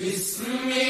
Bismillah.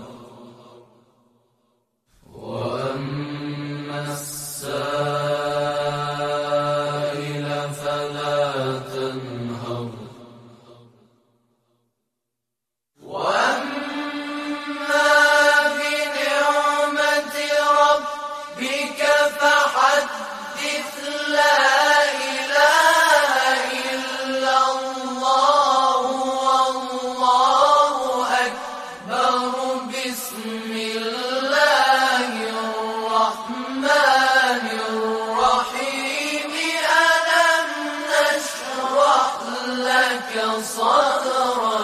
لك صدرا.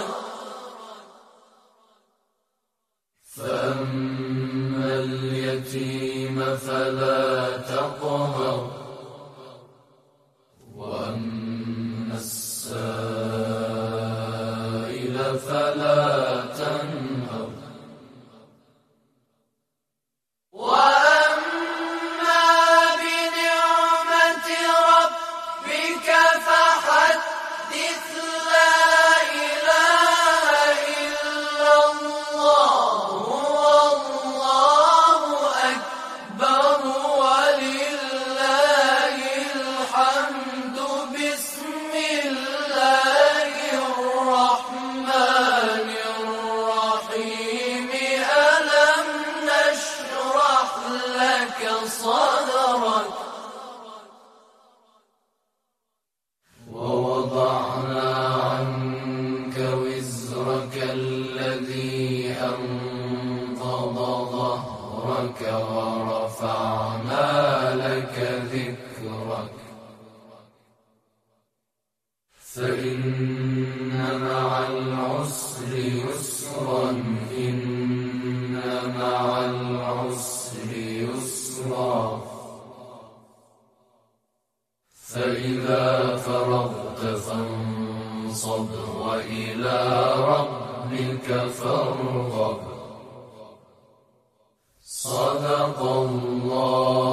فأما اليتيم فلا تقهر وأما السائل فلا أنقض ظهرك ورفعنا لك ذكرك. فإن مع العسر يسرا إن مع العسر يسرا. فإذا فرغت فانصب وإلى ربك ربك فارغب صدق الله.